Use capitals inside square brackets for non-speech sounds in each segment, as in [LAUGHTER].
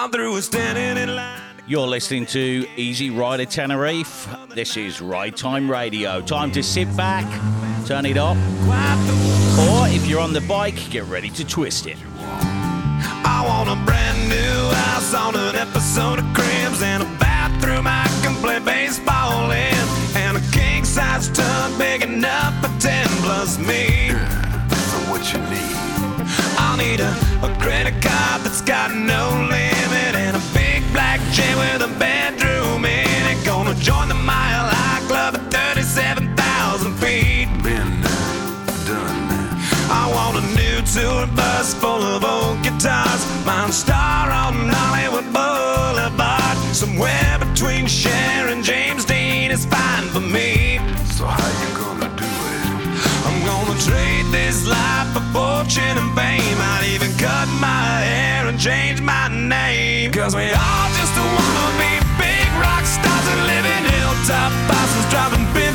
I'm through with standing in line. You're listening to Easy Rider Tenerife. This is Ride Time Radio. Time to sit back, turn it up, or if you're on the bike, get ready to twist it. I want a brand new house on an episode of Cribs and a bathroom I can play baseball in, and a king size tub big enough for ten plus me. for what you need. I'll need a, a credit card that's got no limit and a big with a bedroom in it. Gonna join the Mile High Club at 37,000 feet. Been there, done that. I want a new tour bus full of old guitars. Mine star on Hollywood Boulevard. Somewhere between Cher and James Dean is fine for me. So how you gonna do it? I'm gonna trade this life for fortune and fame. I'd even cut my hair and change my name. Cause we all hilltop houses driving 15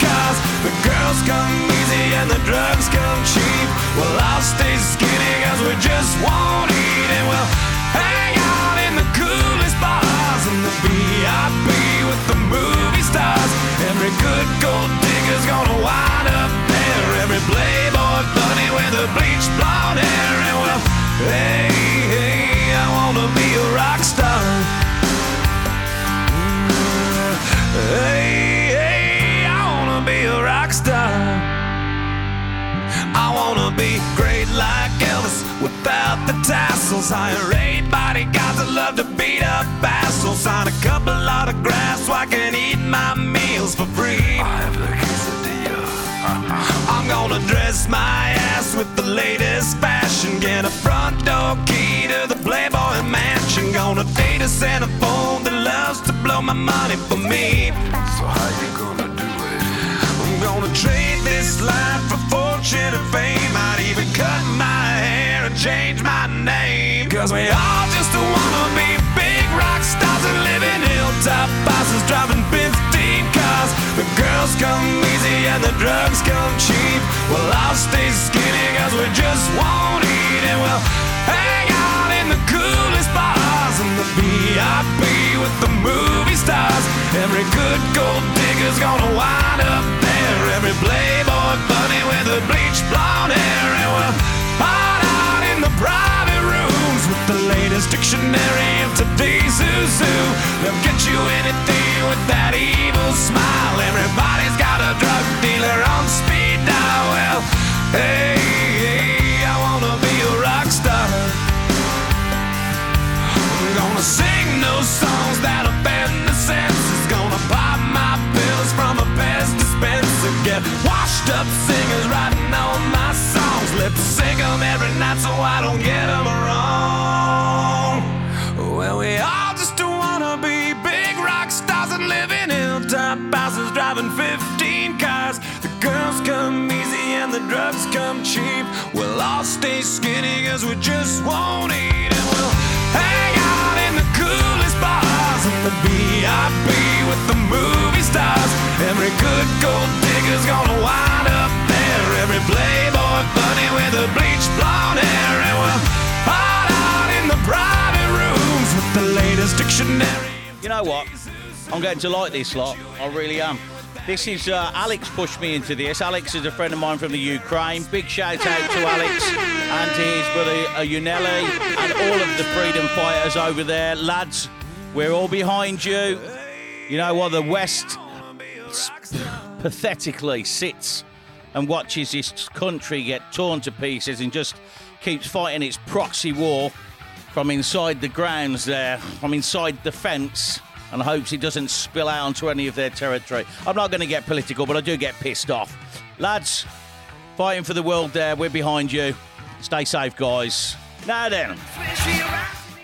cars. The girls come easy and the drugs come cheap. Well, I'll stay skinny cause we just won't eat and we'll hang out in the coolest bars in the VIP with the movie stars. Every good gold digger's gonna wind up there. Every playboy bunny with a bleached blonde hair. And well, hey, Hire eight bodyguards that love to beat up assholes. Sign a couple autographs so I can eat my meals for free. I have the quesadilla. I'm gonna dress my ass with the latest fashion. Get a front door key to the Playboy mansion. Gonna date a Santa phone that loves to blow my money for me. So how you gonna do it? I'm gonna trade this life for fortune and fame. I'd even cut my hair and change my name. Cause we all just wanna be big rock stars and live in hilltop houses driving 15 cars. The girls come easy and the drugs come cheap. Well, I'll stay skinny cause we just won't eat and we'll hang out in the coolest bars in the VIP with the movie stars. Every good gold digger's gonna wind up there. Every playboy bunny with a bleached blonde hair. And we'll hide out in the private with the latest dictionary of today's who. They'll get you anything with that evil smile. Everybody's got a drug dealer on speed dial. Well, hey, hey, I wanna be We'll stay skinny cause we just won't eat and we'll hang out in the coolest bars in the VIP with the movie stars. Every good gold digger's gonna wind up there. Every playboy bunny with a bleached blonde hair and we'll hide out in the private rooms with the latest dictionary. You know what? I'm getting to like this lot. I really am. This is uh, Alex pushed me into this. Alex is a friend of mine from the Ukraine. Big shout out to Alex and to his brother uh, Unelli and all of the freedom fighters over there. Lads, we're all behind you. You know what? The West pathetically sits and watches this country get torn to pieces and just keeps fighting its proxy war from inside the grounds there, from inside the fence, and hopes it doesn't spill out onto any of their territory. I'm not going to get political, but I do get pissed off. Lads, fighting for the world there, we're behind you. Stay safe, guys. Now then,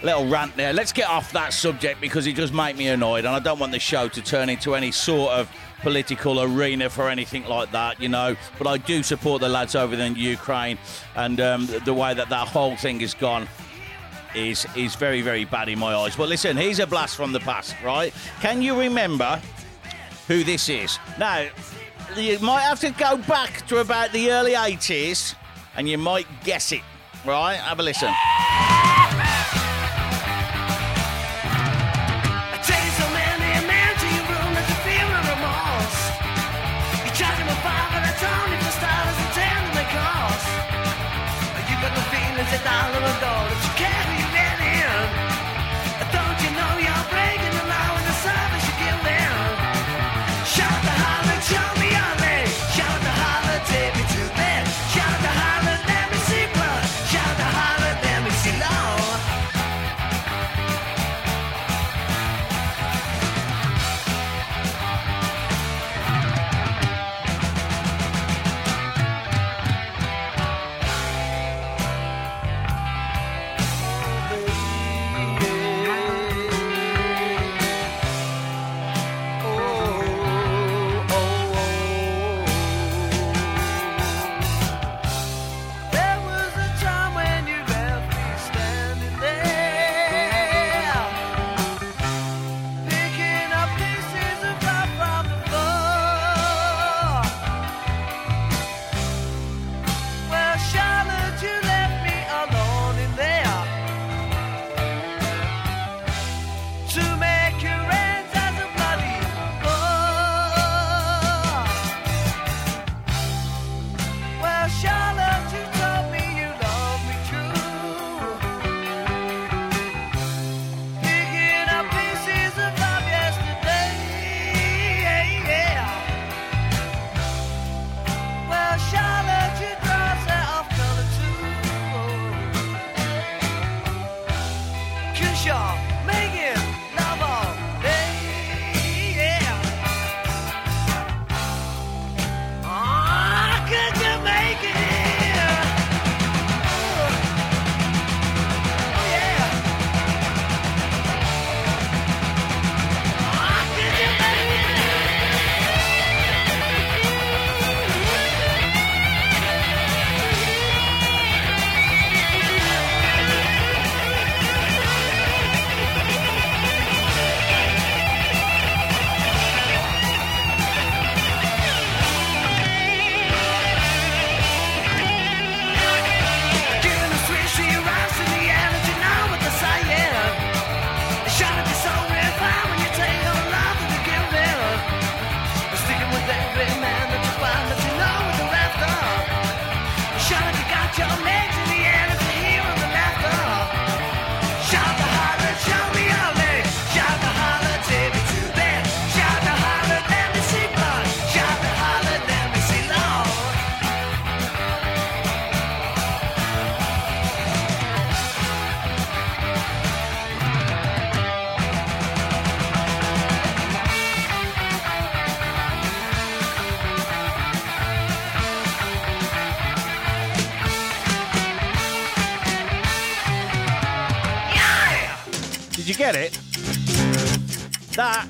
little rant there. Let's get off that subject because it does make me annoyed, and I don't want the show to turn into any sort of political arena for anything like that, you know. But I do support the lads over in Ukraine, and um, the way that that whole thing has gone is is very very bad in my eyes. But listen, here's a blast from the past, right? Can you remember who this is? Now, you might have to go back to about the early 80s, and you might guess it. Right? Have a listen.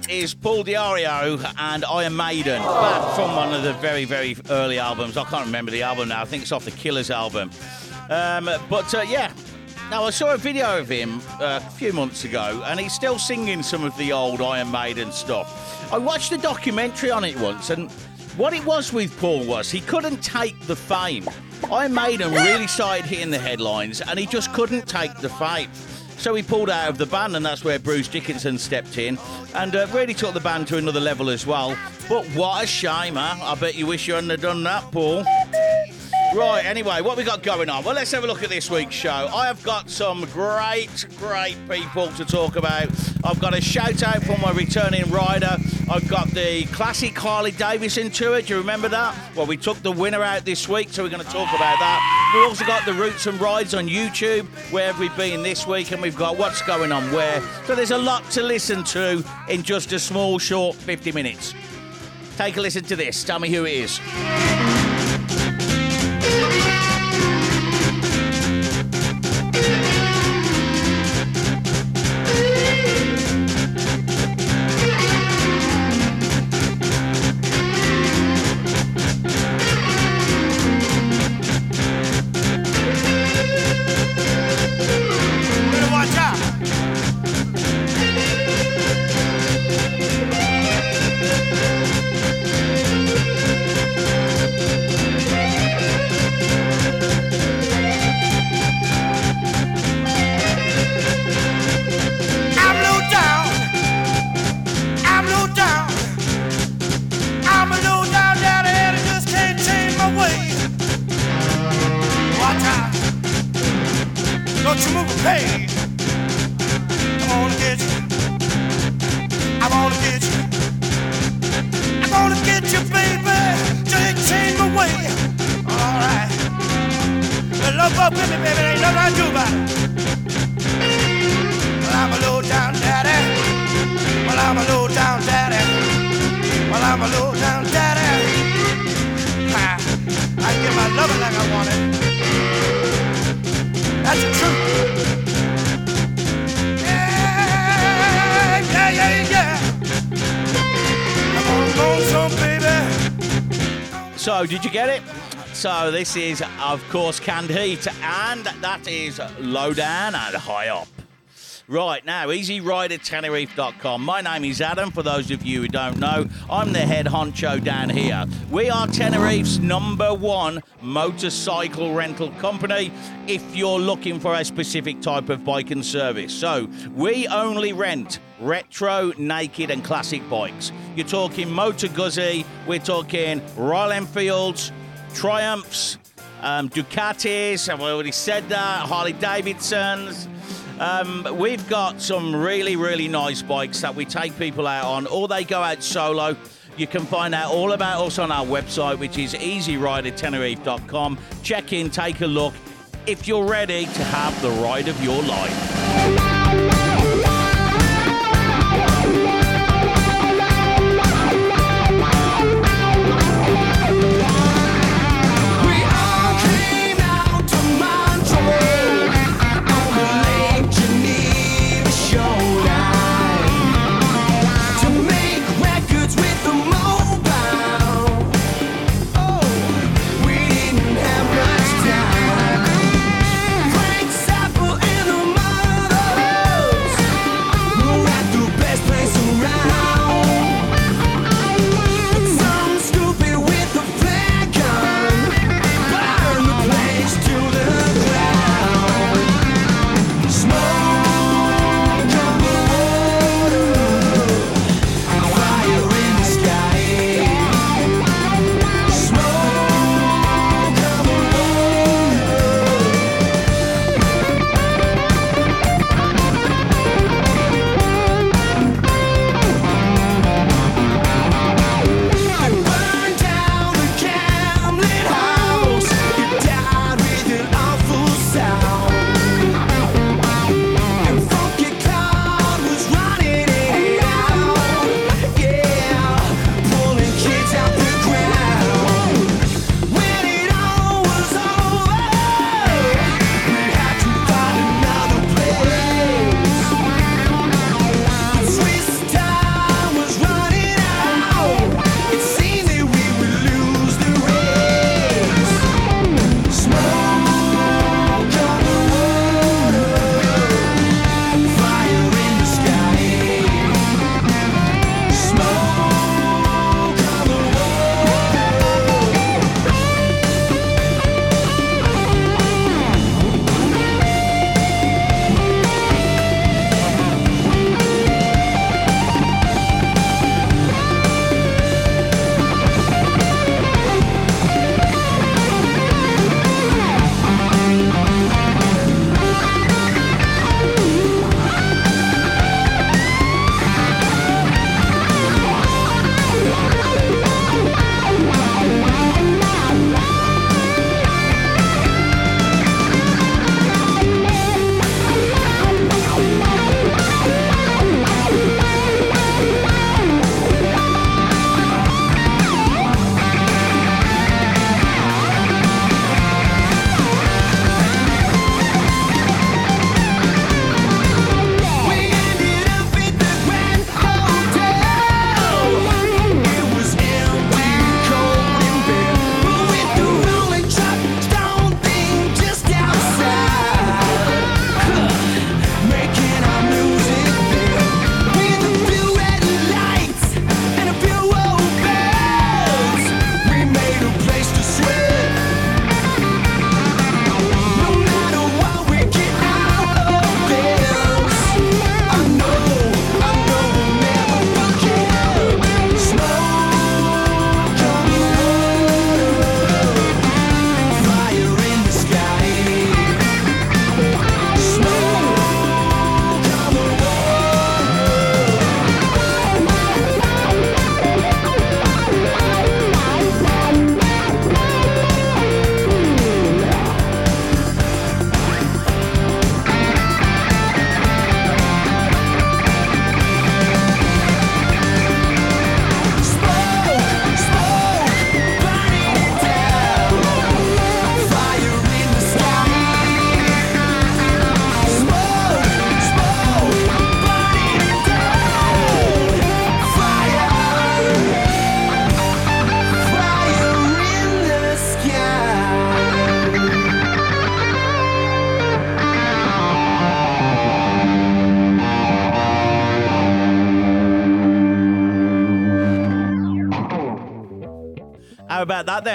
Is Paul Di'Anno and Iron Maiden, back from one of the very, very early albums. I can't remember the album now. I think it's off the Killers album. Um, but uh, yeah, now I saw a video of him uh, a few months ago, and he's still singing some of the old Iron Maiden stuff. I watched a documentary on it once, and what it was with Paul was he couldn't take the fame. Iron Maiden really started hitting the headlines, and he just couldn't take the fame. So he pulled out of the band, and that's where Bruce Dickinson stepped in and uh, really took the band to another level as well. But what a shame? I bet you wish you hadn't have done that, Paul. Right, anyway, what we got going on? Well, let's have a look at this week's show. I have got some great, great people to talk about. I've got a shout out for my returning rider. I've got the classic Harley Davidson tour. Do you remember that? Well, we took the winner out this week, so we're going to talk about that. We've also got the routes and rides on YouTube, where have we been this week, and we've got what's going on where. So there's a lot to listen to in just a small, short 50 minutes. Take a listen to this. Tell me who it is. Low down daddy. Ha. I get my like I want it. That's the truth. So, did you get it? So, this is, of course, Canned Heat, and that is low down and high up. Right now, EasyRiderTenerife.com. My name is Adam. For those of you who don't know, I'm the head honcho down here. We are Tenerife's number one motorcycle rental company. If you're looking for a specific type of bike and service, so we only rent retro, naked, and classic bikes. You're talking Motor Guzzi. We're talking Royal Enfields, Triumphs, um, Ducatis. I've already said that. Harley Davidsons. Um, we've got some really, really nice bikes that we take people out on, or they go out solo. You can find out all about us on our website, which is easyridertenerife.com. Check in, take a look. If you're ready to have the ride of your life.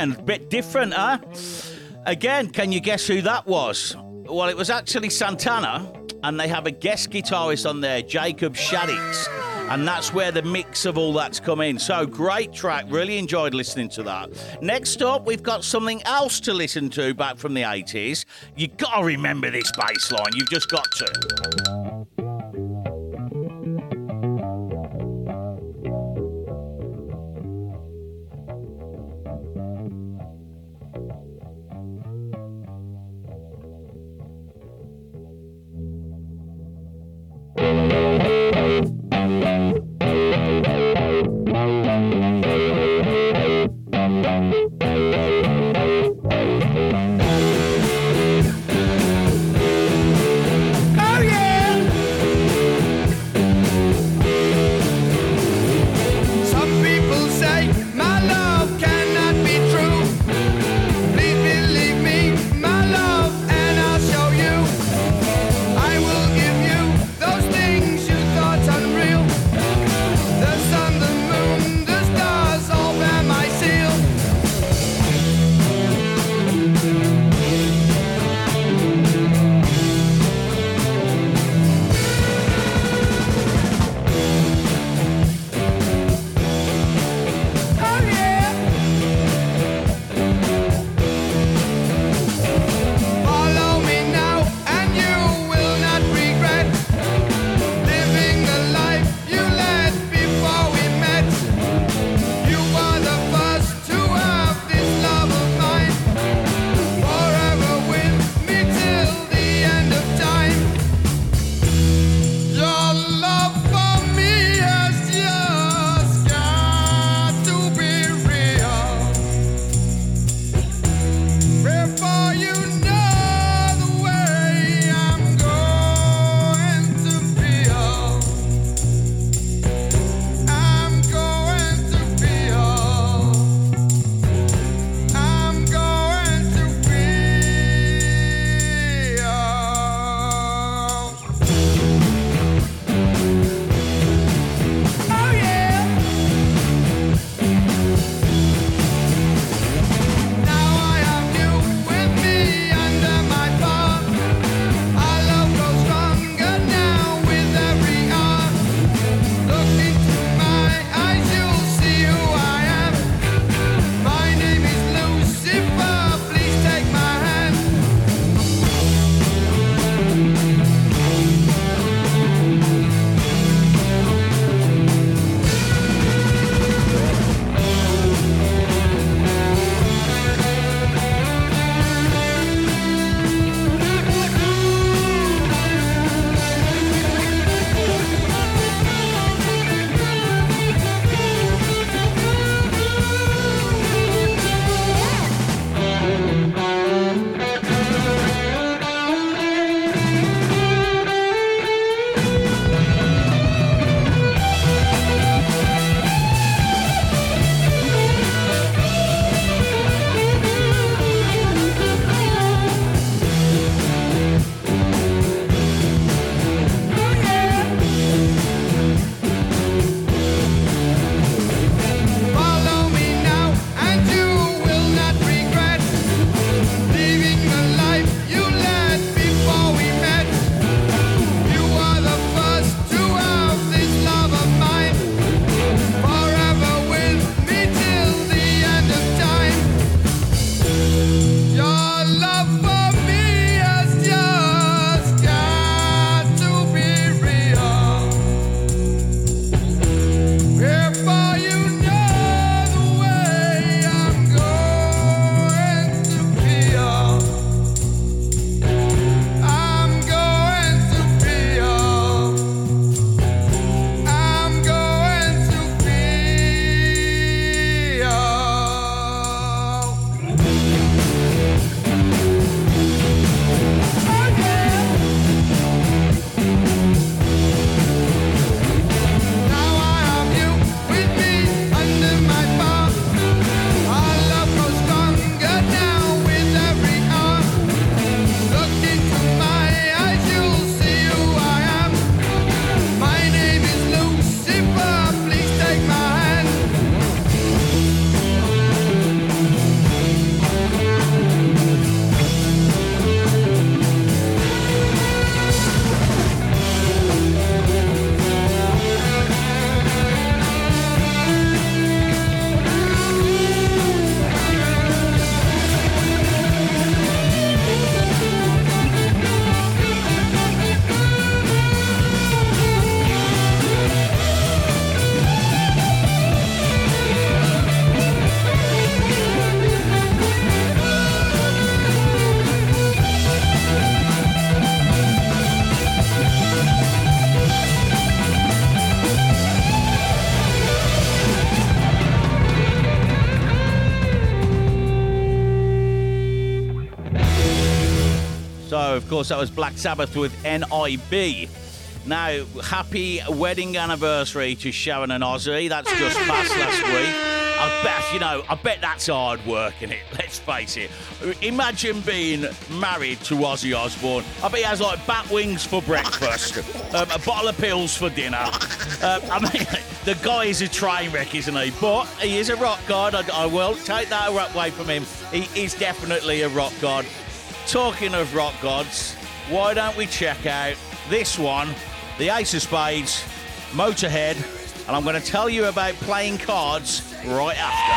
That then? Bit different, huh? Again, can you guess who that was? Well, it was actually Santana, and they have a guest guitarist on there, Jacoby Shaddix. And that's where the mix of all that's come in. So great track. Really enjoyed listening to that. Next up, we've got something else to listen to back from the 80s. You've gotta remember this bass line. You've just got to. Course, that was Black Sabbath with NIB. Now, happy wedding anniversary to Sharon and Ozzy. That's just passed last week. I bet, you know, I bet that's hard work, is it? [LAUGHS] Let's face it. Imagine being married to Ozzy Osbourne. I bet he has like bat wings for breakfast, [LAUGHS] um, a bottle of pills for dinner. Uh, I mean, [LAUGHS] the guy is a train wreck, isn't he? But he is a rock god. I, I will take that away from him. He is definitely a rock god. Talking of rock gods, why don't we check out this one, the Ace of Spades, Motorhead, and I'm going to tell you about playing cards right after.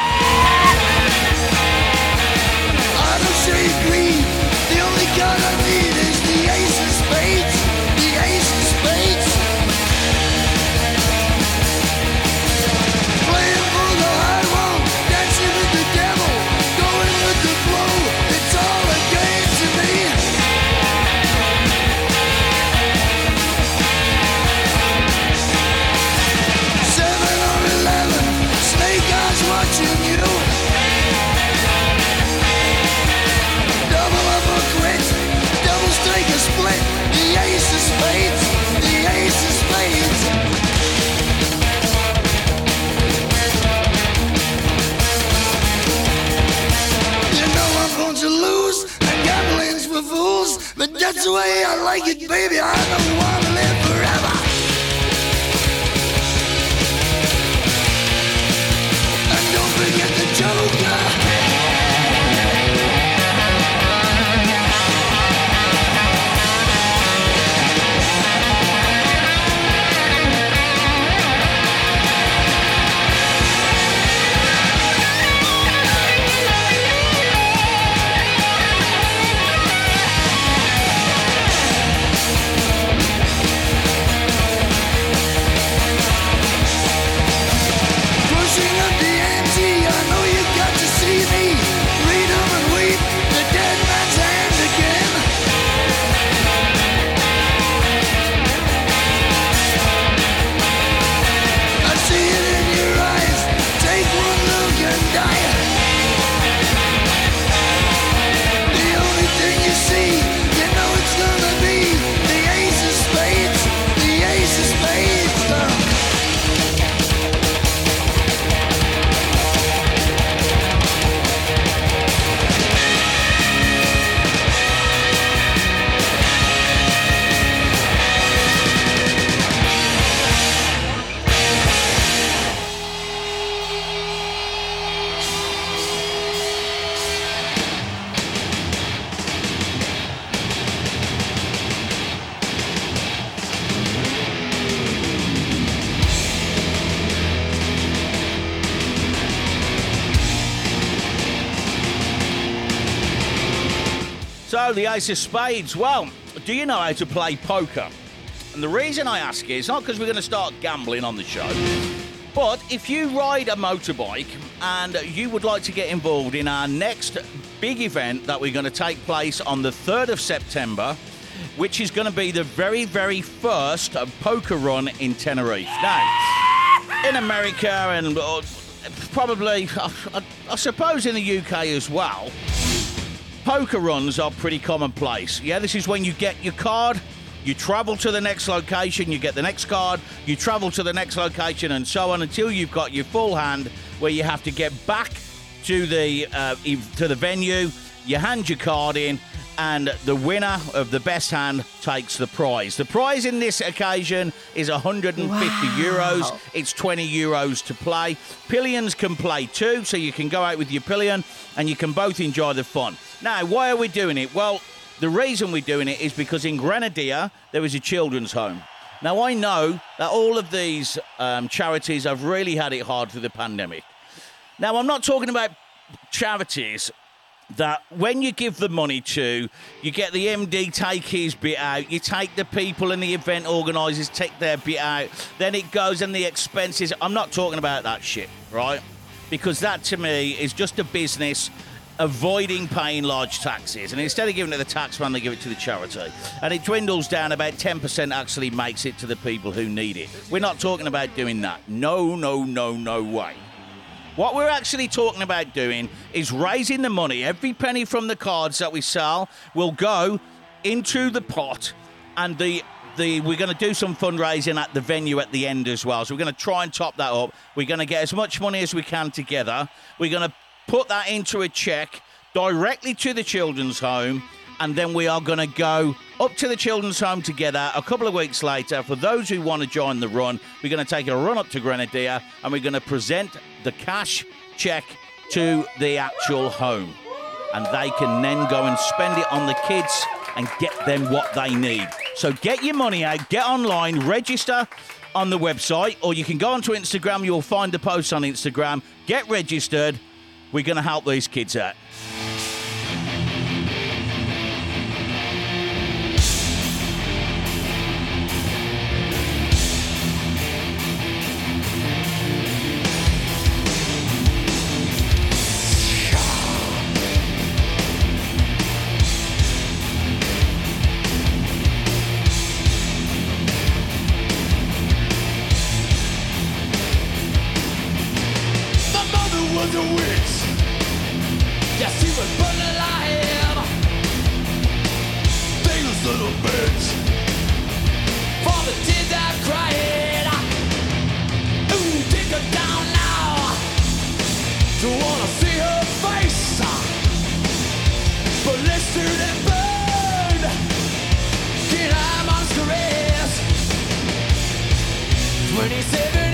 That's the way I like it, baby. I don't want Ace of Spades. Well, do you know how to play poker? And the reason I ask is not because we're going to start gambling on the show, but if you ride a motorbike and you would like to get involved in our next big event that we're going to take place on the 3rd of September, which is going to be the very, very first poker run in Tenerife. Now, in America and uh, probably, I, I suppose, in the UK as well, poker runs are pretty commonplace. Yeah, this is when you get your card, you travel to the next location, you get the next card, you travel to the next location, and so on until you've got your full hand, where you have to get back to the uh, to the venue. You hand your card in, and the winner of the best hand takes the prize. The prize in this occasion is 150 euros. It's 20 euros to play. Pillions can play too, so you can go out with your pillion and you can both enjoy the fun. Now, why are we doing it? Well, the reason we're doing it is because in Granadilla there is a children's home. Now, I know that all of these um, charities have really had it hard through the pandemic. Now, I'm not talking about charities that when you give the money to, you get the MD take his bit out, you take the people and the event organisers take their bit out, then it goes and the expenses. I'm not talking about that shit, right? Because that to me is just a business avoiding paying large taxes. And instead of giving it to the taxman, they give it to the charity. And it dwindles down, about 10% actually makes it to the people who need it. We're not talking about doing that. No, no, no, no way. What we're actually talking about doing is raising the money. Every penny from the cards that we sell will go into the pot, and the the we're going to do some fundraising at the venue at the end as well. So we're going to try and top that up. We're going to get as much money as we can together. We're going to put that into a check directly to the children's home. And then we are going to go up to the children's home together a couple of weeks later. For those who want to join the run, we're going to take a run up to Granadilla and we're going to present the cash check to the actual home. And they can then go and spend it on the kids and get them what they need. So get your money out, get online, register on the website, or you can go onto Instagram. You'll find the post on Instagram. Get registered. We're going to help these kids out. 27, everyone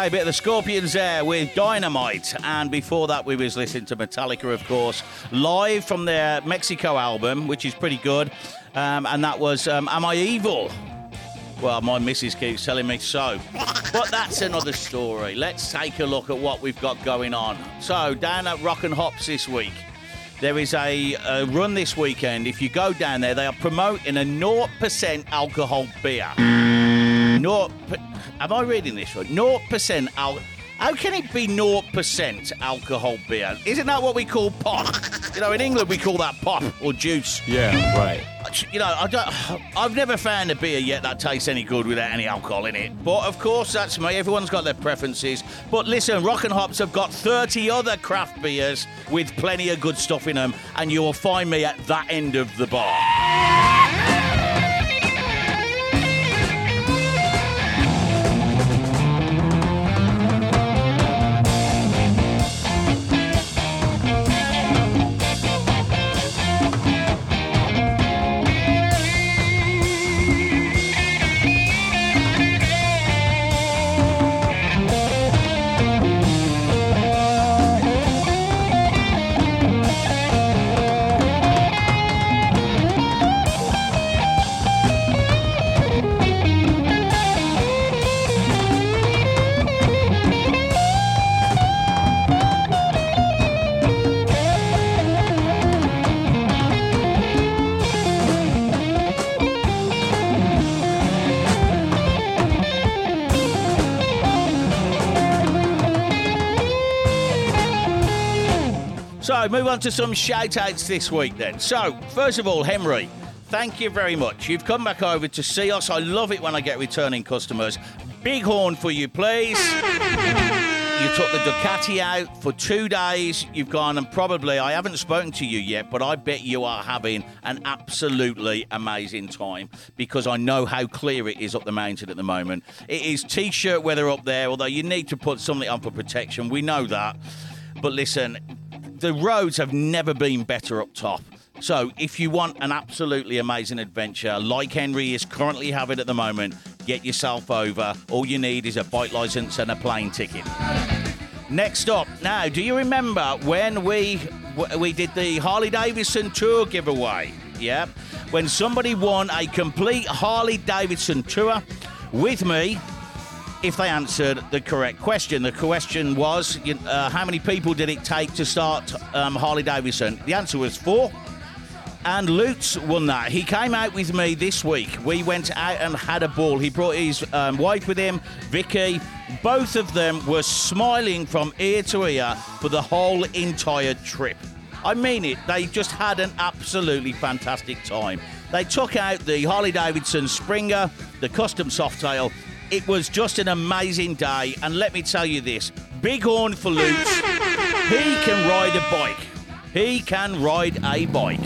A bit of the Scorpions there with Dynamite, and before that we was listening to Metallica, of course, live from their Mexico album, which is pretty good, um, and that was um, "Am I Evil?" Well, my missus keeps telling me so, but that's another story. Let's take a look at what we've got going on. So, down at Rock and Hops this week. There is a, a run this weekend. If you go down there, they are promoting a 0% alcohol beer. Naught. Am I reading this right? 0% al. How can it be 0% alcohol beer? Isn't that what we call pop? You know, in England we call that pop or juice. Yeah, right. You know, I don't. I've never found a beer yet that tastes any good without any alcohol in it. But of course, that's me. Everyone's got their preferences. But listen, Rock and Hops have got 30 other craft beers with plenty of good stuff in them, and you'll find me at that end of the bar. So, move on to some shout outs this week then. So, first of all, Henry, thank you very much. You've come back over to see us. I love it when I get returning customers. Big horn for you, please. You took the Ducati out for two days. You've gone and probably, I haven't spoken to you yet, but I bet you are having an absolutely amazing time because I know how clear it is up the mountain at the moment. It is t shirt weather up there, although you need to put something on for protection. We know that. But listen, the roads have never been better up top. So, if you want an absolutely amazing adventure like Henry is currently having at the moment, get yourself over. All you need is a bike license and a plane ticket. Next up, now, do you remember when we we did the Harley Davidson tour giveaway? Yeah, when somebody won a complete Harley Davidson tour with me if they answered the correct question. The question was, uh, how many people did it take to start um, Harley Davidson? The answer was four. And Lutz won that. He came out with me this week. We went out and had a ball. He brought his um, wife with him, Vicky. Both of them were smiling from ear to ear for the whole entire trip. I mean it. They just had an absolutely fantastic time. They took out the Harley Davidson Springer, the custom Softail. It was just an amazing day. And let me tell you this big horn for Lutz. He can ride a bike. He can ride a bike.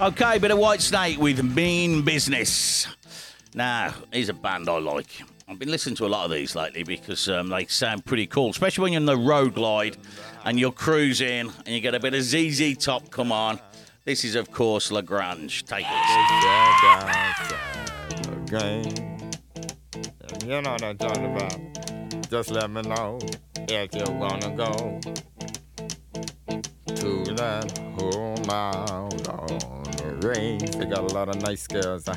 Okay, bit of Whitesnake with Mean Business. Now, here's a band I like. I've been listening to a lot of these lately because um, they sound pretty cool, especially when you're on the road glide and you're cruising and you get a bit of ZZ Top come on. This is, of course, La Grange. Take it. You know what I'm talking about. Just let me know if you wanna go to that home out on range. They got a lot of nice girls.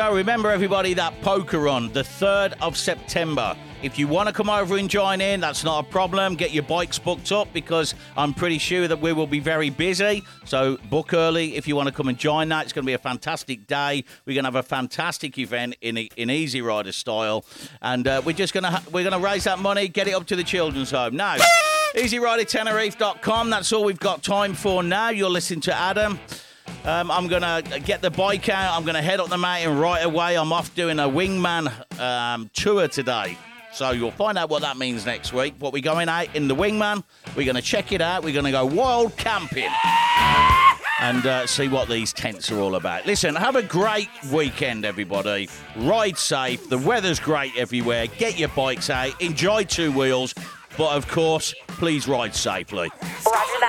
So remember, everybody, that poker on the 3rd of September. If you want to come over and join in, that's not a problem. Get your bikes booked up because I'm pretty sure that we will be very busy. So book early if you want to come and join that. It's going to be a fantastic day. We're going to have a fantastic event in in Easy Rider style, and uh, we're just going to ha- we're going to raise that money, get it up to the children's home. Now, EasyRiderTenerife.com. That's all we've got time for now. You're listening to Adam. Um, I'm going to get the bike out. I'm going to head up the mountain right away. I'm off doing a wingman um, tour today. So you'll find out what that means next week. But we're going out in the wingman. We're going to check it out. We're going to go wild camping and uh, see what these tents are all about. Listen, have a great weekend, everybody. Ride safe. The weather's great everywhere. Get your bikes out. Enjoy two wheels. But of course, please ride safely. Roger